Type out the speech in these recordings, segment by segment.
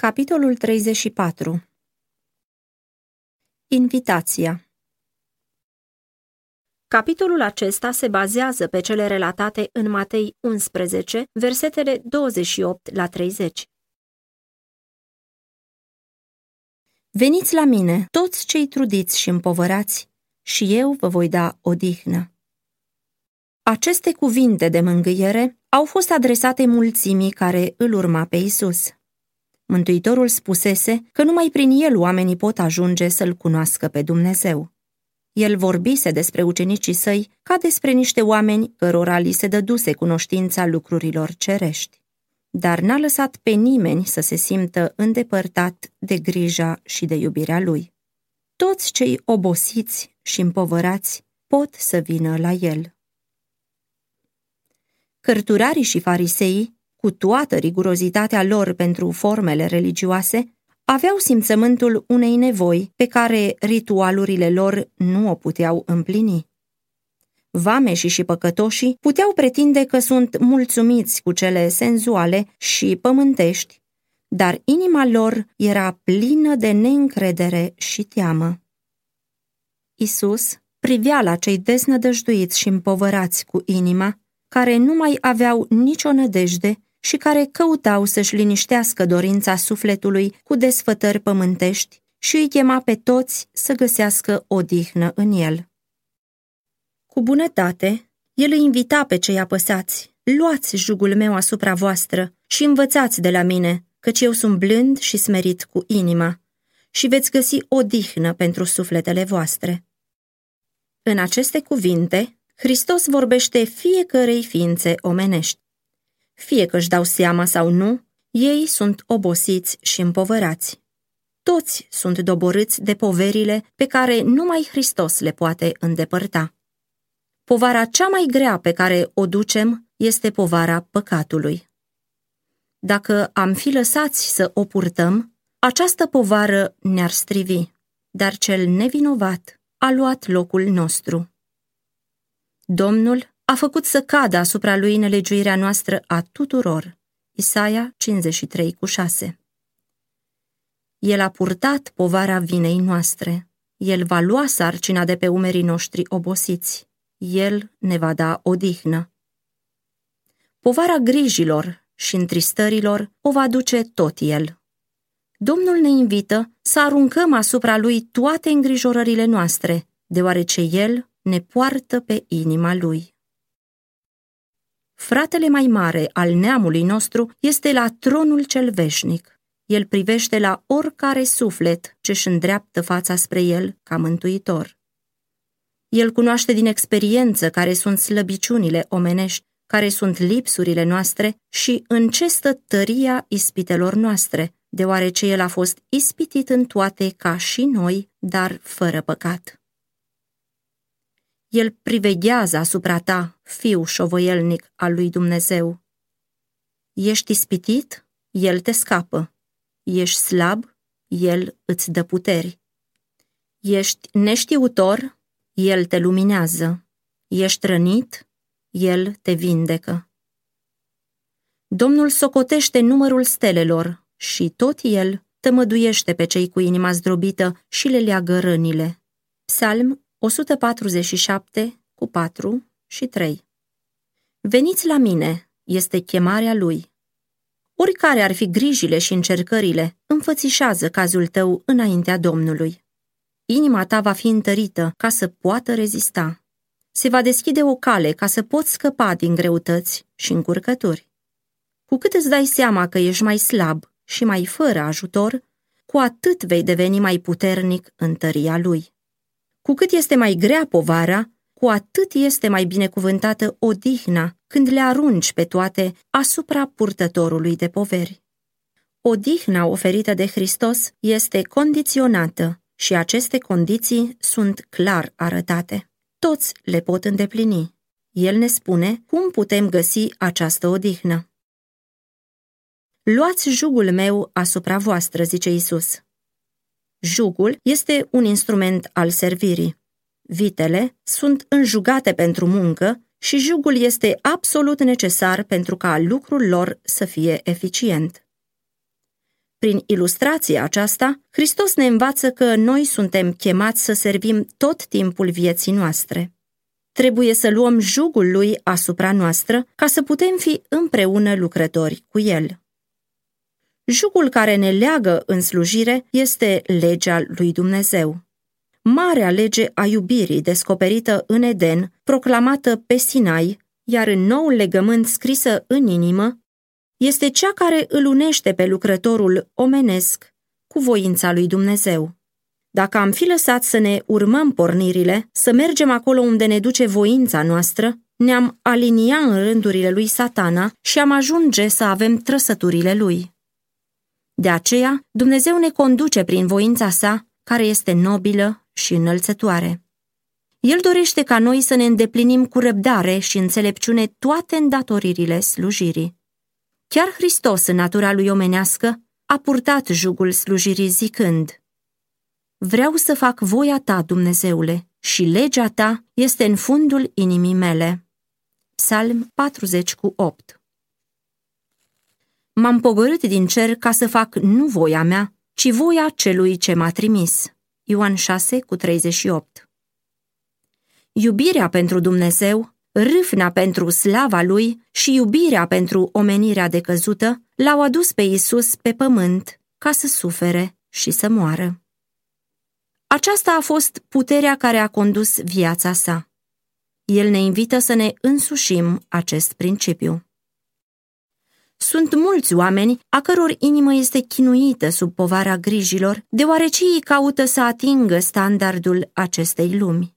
Capitolul 34 Invitația Capitolul acesta se bazează pe cele relatate în Matei 11, versetele 28 la 30. Veniți la mine, toți cei trudiți și împovărați, și eu vă voi da odihnă. Aceste cuvinte de mângâiere au fost adresate mulțimii care îl urma pe Isus. Mântuitorul spusese că numai prin el oamenii pot ajunge să-L cunoască pe Dumnezeu. El vorbise despre ucenicii săi ca despre niște oameni cărora li se dăduse cunoștința lucrurilor cerești. Dar n-a lăsat pe nimeni să se simtă îndepărtat de grija și de iubirea lui. Toți cei obosiți și împovărați pot să vină la el. Cărturarii și fariseii cu toată rigurozitatea lor pentru formele religioase, aveau simțământul unei nevoi pe care ritualurile lor nu o puteau împlini. Vameșii și păcătoșii puteau pretinde că sunt mulțumiți cu cele senzuale și pământești, dar inima lor era plină de neîncredere și teamă. Isus privea la cei deznădăjduiți și împovărați cu inima, care nu mai aveau nicio nădejde și care căutau să-și liniștească dorința sufletului cu desfătări pământești și îi chema pe toți să găsească odihnă în el. Cu bunătate, el îi invita pe cei apăsați, luați jugul meu asupra voastră și învățați de la mine, căci eu sunt blând și smerit cu inima, și veți găsi odihnă pentru sufletele voastre. În aceste cuvinte, Hristos vorbește fiecărei ființe omenești fie că își dau seama sau nu, ei sunt obosiți și împovărați. Toți sunt doborâți de poverile pe care numai Hristos le poate îndepărta. Povara cea mai grea pe care o ducem este povara păcatului. Dacă am fi lăsați să o purtăm, această povară ne-ar strivi, dar cel nevinovat a luat locul nostru. Domnul a făcut să cadă asupra lui nelegiuirea noastră a tuturor. Isaia 53 cu 6 El a purtat povara vinei noastre. El va lua sarcina de pe umerii noștri obosiți. El ne va da odihnă. Povara grijilor și întristărilor o va duce tot El. Domnul ne invită să aruncăm asupra Lui toate îngrijorările noastre, deoarece El ne poartă pe inima Lui. Fratele mai mare al neamului nostru este la tronul cel veșnic. El privește la oricare suflet ce își îndreaptă fața spre el ca mântuitor. El cunoaște din experiență care sunt slăbiciunile omenești, care sunt lipsurile noastre și în ce stă tăria ispitelor noastre, deoarece el a fost ispitit în toate ca și noi, dar fără păcat. El priveghează asupra ta, fiu șovăielnic al lui Dumnezeu. Ești ispitit? El te scapă. Ești slab? El îți dă puteri. Ești neștiutor? El te luminează. Ești rănit? El te vindecă. Domnul socotește numărul stelelor și tot el tămăduiește pe cei cu inima zdrobită și le leagă rănile. Psalm 147 cu 4 și 3 Veniți la mine, este chemarea lui. Oricare ar fi grijile și încercările, înfățișează cazul tău înaintea Domnului. Inima ta va fi întărită ca să poată rezista. Se va deschide o cale ca să poți scăpa din greutăți și încurcături. Cu cât îți dai seama că ești mai slab și mai fără ajutor, cu atât vei deveni mai puternic în tăria lui. Cu cât este mai grea povara, cu atât este mai binecuvântată odihna când le arunci pe toate asupra purtătorului de poveri. Odihna oferită de Hristos este condiționată și aceste condiții sunt clar arătate. Toți le pot îndeplini. El ne spune cum putem găsi această odihnă. Luați jugul meu asupra voastră, zice Isus. Jugul este un instrument al servirii. Vitele sunt înjugate pentru muncă și jugul este absolut necesar pentru ca lucrul lor să fie eficient. Prin ilustrația aceasta, Hristos ne învață că noi suntem chemați să servim tot timpul vieții noastre. Trebuie să luăm jugul lui asupra noastră ca să putem fi împreună lucrători cu el. Jugul care ne leagă în slujire este legea lui Dumnezeu. Marea lege a iubirii descoperită în Eden, proclamată pe Sinai, iar în noul legământ scrisă în inimă, este cea care îl unește pe lucrătorul omenesc cu voința lui Dumnezeu. Dacă am fi lăsat să ne urmăm pornirile, să mergem acolo unde ne duce voința noastră, ne-am alinia în rândurile lui satana și am ajunge să avem trăsăturile lui. De aceea, Dumnezeu ne conduce prin voința sa, care este nobilă și înălțătoare. El dorește ca noi să ne îndeplinim cu răbdare și înțelepciune toate îndatoririle slujirii. Chiar Hristos, în natura lui omenească, a purtat jugul slujirii zicând Vreau să fac voia ta, Dumnezeule, și legea ta este în fundul inimii mele. Psalm 40 cu 8 M-am pogorât din cer ca să fac nu voia mea, ci voia celui ce m-a trimis. Ioan 6 cu 38 Iubirea pentru Dumnezeu râfna pentru slava lui și iubirea pentru omenirea decăzută l-au adus pe Isus pe pământ ca să sufere și să moară. Aceasta a fost puterea care a condus viața sa. El ne invită să ne însușim acest principiu. Sunt mulți oameni a căror inimă este chinuită sub povara grijilor, deoarece ei caută să atingă standardul acestei lumi.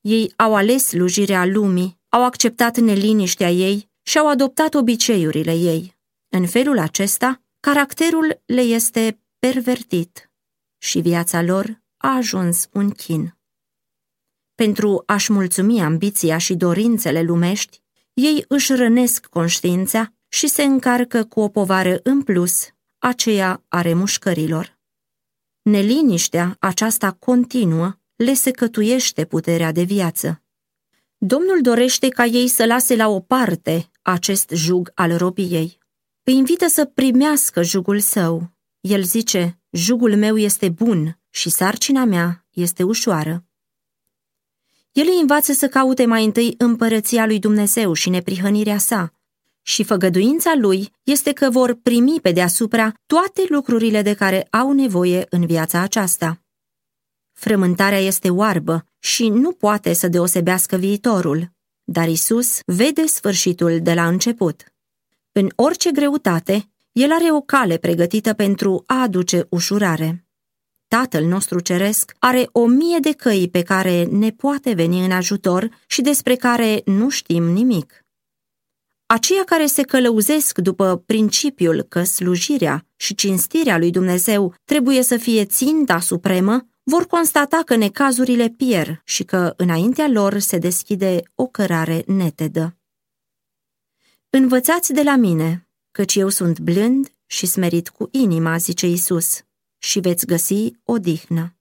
Ei au ales slujirea lumii, au acceptat neliniștea ei și au adoptat obiceiurile ei. În felul acesta, caracterul le este pervertit și viața lor a ajuns un chin. Pentru a-și mulțumi ambiția și dorințele lumești, ei își rănesc conștiința și se încarcă cu o povară în plus, aceea a remușcărilor. Neliniștea aceasta continuă le secătuiește puterea de viață. Domnul dorește ca ei să lase la o parte acest jug al robiei. Îi invită să primească jugul său. El zice, jugul meu este bun și sarcina mea este ușoară. El îi învață să caute mai întâi împărăția lui Dumnezeu și neprihănirea sa, și făgăduința lui este că vor primi pe deasupra toate lucrurile de care au nevoie în viața aceasta. Frământarea este oarbă și nu poate să deosebească viitorul, dar Isus vede sfârșitul de la început. În orice greutate, El are o cale pregătită pentru a aduce ușurare. Tatăl nostru ceresc are o mie de căi pe care ne poate veni în ajutor și despre care nu știm nimic. Aceia care se călăuzesc după principiul că slujirea și cinstirea lui Dumnezeu trebuie să fie ținta supremă, vor constata că necazurile pierd și că înaintea lor se deschide o cărare netedă. Învățați de la mine, căci eu sunt blând și smerit cu inima, zice Isus, și veți găsi odihnă.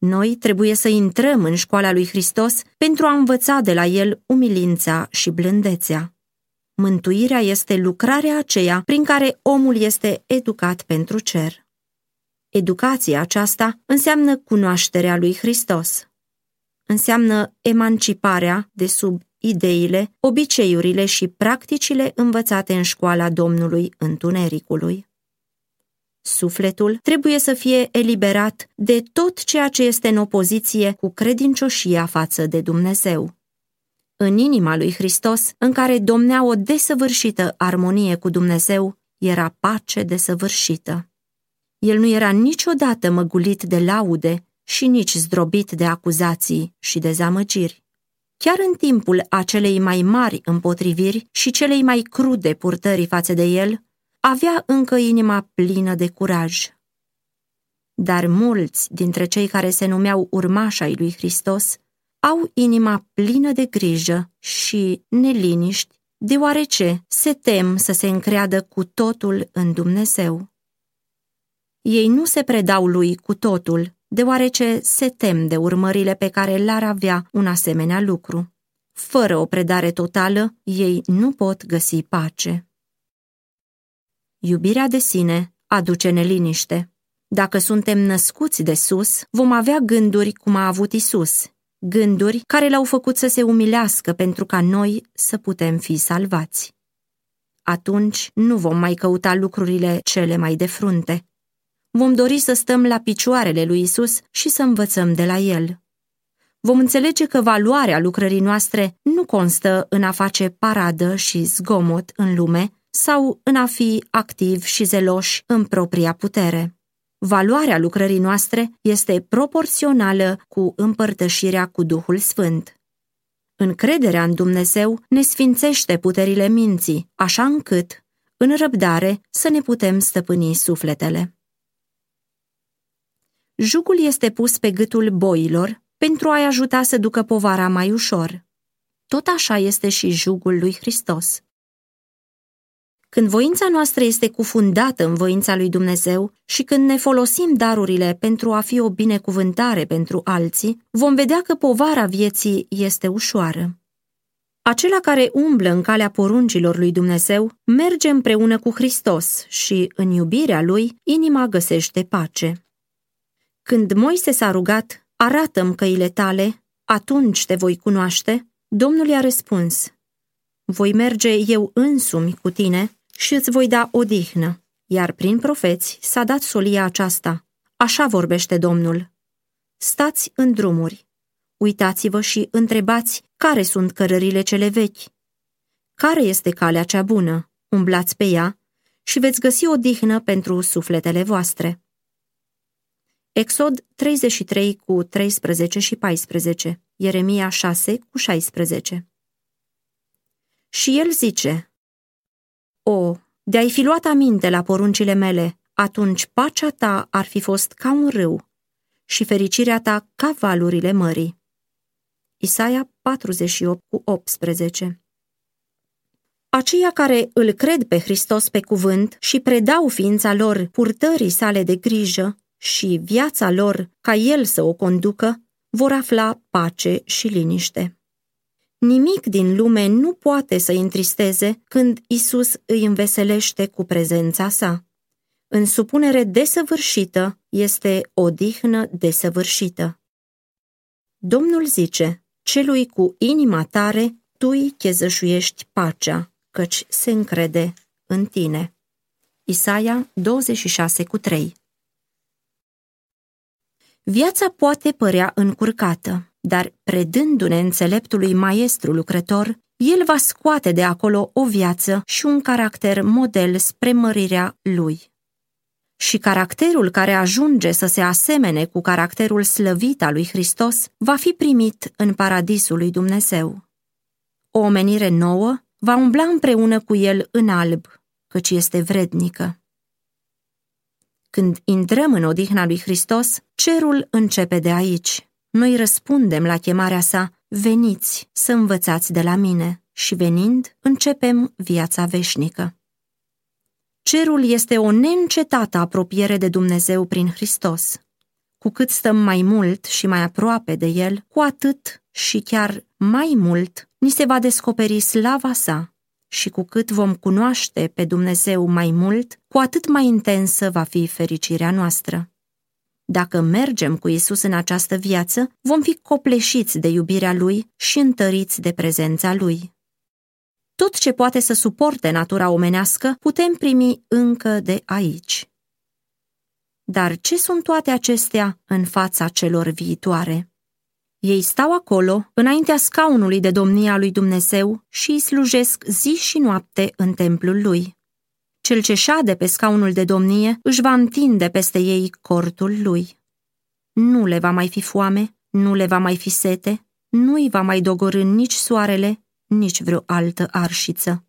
Noi trebuie să intrăm în școala lui Hristos pentru a învăța de la el umilința și blândețea. Mântuirea este lucrarea aceea prin care omul este educat pentru cer. Educația aceasta înseamnă cunoașterea lui Hristos. Înseamnă emanciparea de sub ideile, obiceiurile și practicile învățate în școala Domnului Întunericului. Sufletul trebuie să fie eliberat de tot ceea ce este în opoziție cu credincioșia față de Dumnezeu. În inima lui Hristos, în care domnea o desăvârșită armonie cu Dumnezeu, era pace desăvârșită. El nu era niciodată măgulit de laude și nici zdrobit de acuzații și dezamăgiri. Chiar în timpul acelei mai mari împotriviri și celei mai crude purtări față de el, avea încă inima plină de curaj. Dar mulți dintre cei care se numeau urmași ai lui Hristos au inima plină de grijă și neliniști, deoarece se tem să se încreadă cu totul în Dumnezeu. Ei nu se predau lui cu totul, deoarece se tem de urmările pe care l-ar avea un asemenea lucru. Fără o predare totală, ei nu pot găsi pace. Iubirea de sine aduce neliniște. Dacă suntem născuți de sus, vom avea gânduri cum a avut Isus, gânduri care l-au făcut să se umilească pentru ca noi să putem fi salvați. Atunci nu vom mai căuta lucrurile cele mai de frunte. Vom dori să stăm la picioarele lui Isus și să învățăm de la el. Vom înțelege că valoarea lucrării noastre nu constă în a face paradă și zgomot în lume sau în a fi activ și zeloși în propria putere. Valoarea lucrării noastre este proporțională cu împărtășirea cu Duhul Sfânt. Încrederea în Dumnezeu ne sfințește puterile minții, așa încât, în răbdare, să ne putem stăpâni sufletele. Jugul este pus pe gâtul boilor pentru a-i ajuta să ducă povara mai ușor. Tot așa este și jugul lui Hristos. Când voința noastră este cufundată în voința lui Dumnezeu și când ne folosim darurile pentru a fi o binecuvântare pentru alții, vom vedea că povara vieții este ușoară. Acela care umblă în calea poruncilor lui Dumnezeu merge împreună cu Hristos și, în iubirea lui, inima găsește pace. Când Moise s-a rugat, arată-mi căile tale, atunci te voi cunoaște, Domnul i-a răspuns, voi merge eu însumi cu tine și îți voi da odihnă. Iar prin profeți s-a dat solia aceasta. Așa vorbește Domnul. Stați în drumuri. Uitați-vă și întrebați care sunt cărările cele vechi. Care este calea cea bună? Umblați pe ea și veți găsi odihnă pentru sufletele voastre. Exod 33 cu 13 și 14, Ieremia 6 cu 16. Și el zice, o, de-ai fi luat aminte la poruncile mele, atunci pacea ta ar fi fost ca un râu și fericirea ta ca valurile mării. Isaia 48 cu 18 Aceia care îl cred pe Hristos pe cuvânt și predau ființa lor purtării sale de grijă și viața lor ca El să o conducă, vor afla pace și liniște. Nimic din lume nu poate să întristeze când Isus îi înveselește cu prezența sa. În supunere desăvârșită este odihnă desăvârșită. Domnul zice, celui cu inima tare, tu îi chezășuiești pacea, căci se încrede în tine. Isaia 26 cu 3 Viața poate părea încurcată dar predându-ne înțeleptului maestru lucrător, el va scoate de acolo o viață și un caracter model spre mărirea lui. Și caracterul care ajunge să se asemene cu caracterul slăvit al lui Hristos va fi primit în paradisul lui Dumnezeu. O omenire nouă va umbla împreună cu el în alb, căci este vrednică. Când intrăm în odihna lui Hristos, cerul începe de aici. Noi răspundem la chemarea sa, veniți să învățați de la mine și venind, începem viața veșnică. Cerul este o neîncetată apropiere de Dumnezeu prin Hristos. Cu cât stăm mai mult și mai aproape de El, cu atât și chiar mai mult ni se va descoperi slava sa și cu cât vom cunoaște pe Dumnezeu mai mult, cu atât mai intensă va fi fericirea noastră. Dacă mergem cu Isus în această viață, vom fi copleșiți de iubirea Lui și întăriți de prezența Lui. Tot ce poate să suporte natura omenească putem primi încă de aici. Dar ce sunt toate acestea în fața celor viitoare? Ei stau acolo, înaintea scaunului de domnia lui Dumnezeu și îi slujesc zi și noapte în templul lui. Cel ce șade pe scaunul de domnie își va întinde peste ei cortul lui. Nu le va mai fi foame, nu le va mai fi sete, nu îi va mai dogorâ nici soarele, nici vreo altă arșiță.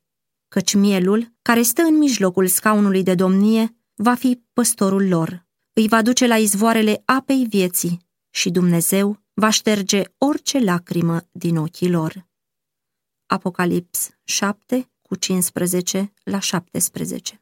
Căci mielul, care stă în mijlocul scaunului de domnie, va fi păstorul lor, îi va duce la izvoarele apei vieții și Dumnezeu va șterge orice lacrimă din ochii lor. Apocalips 7 cu 15 la 17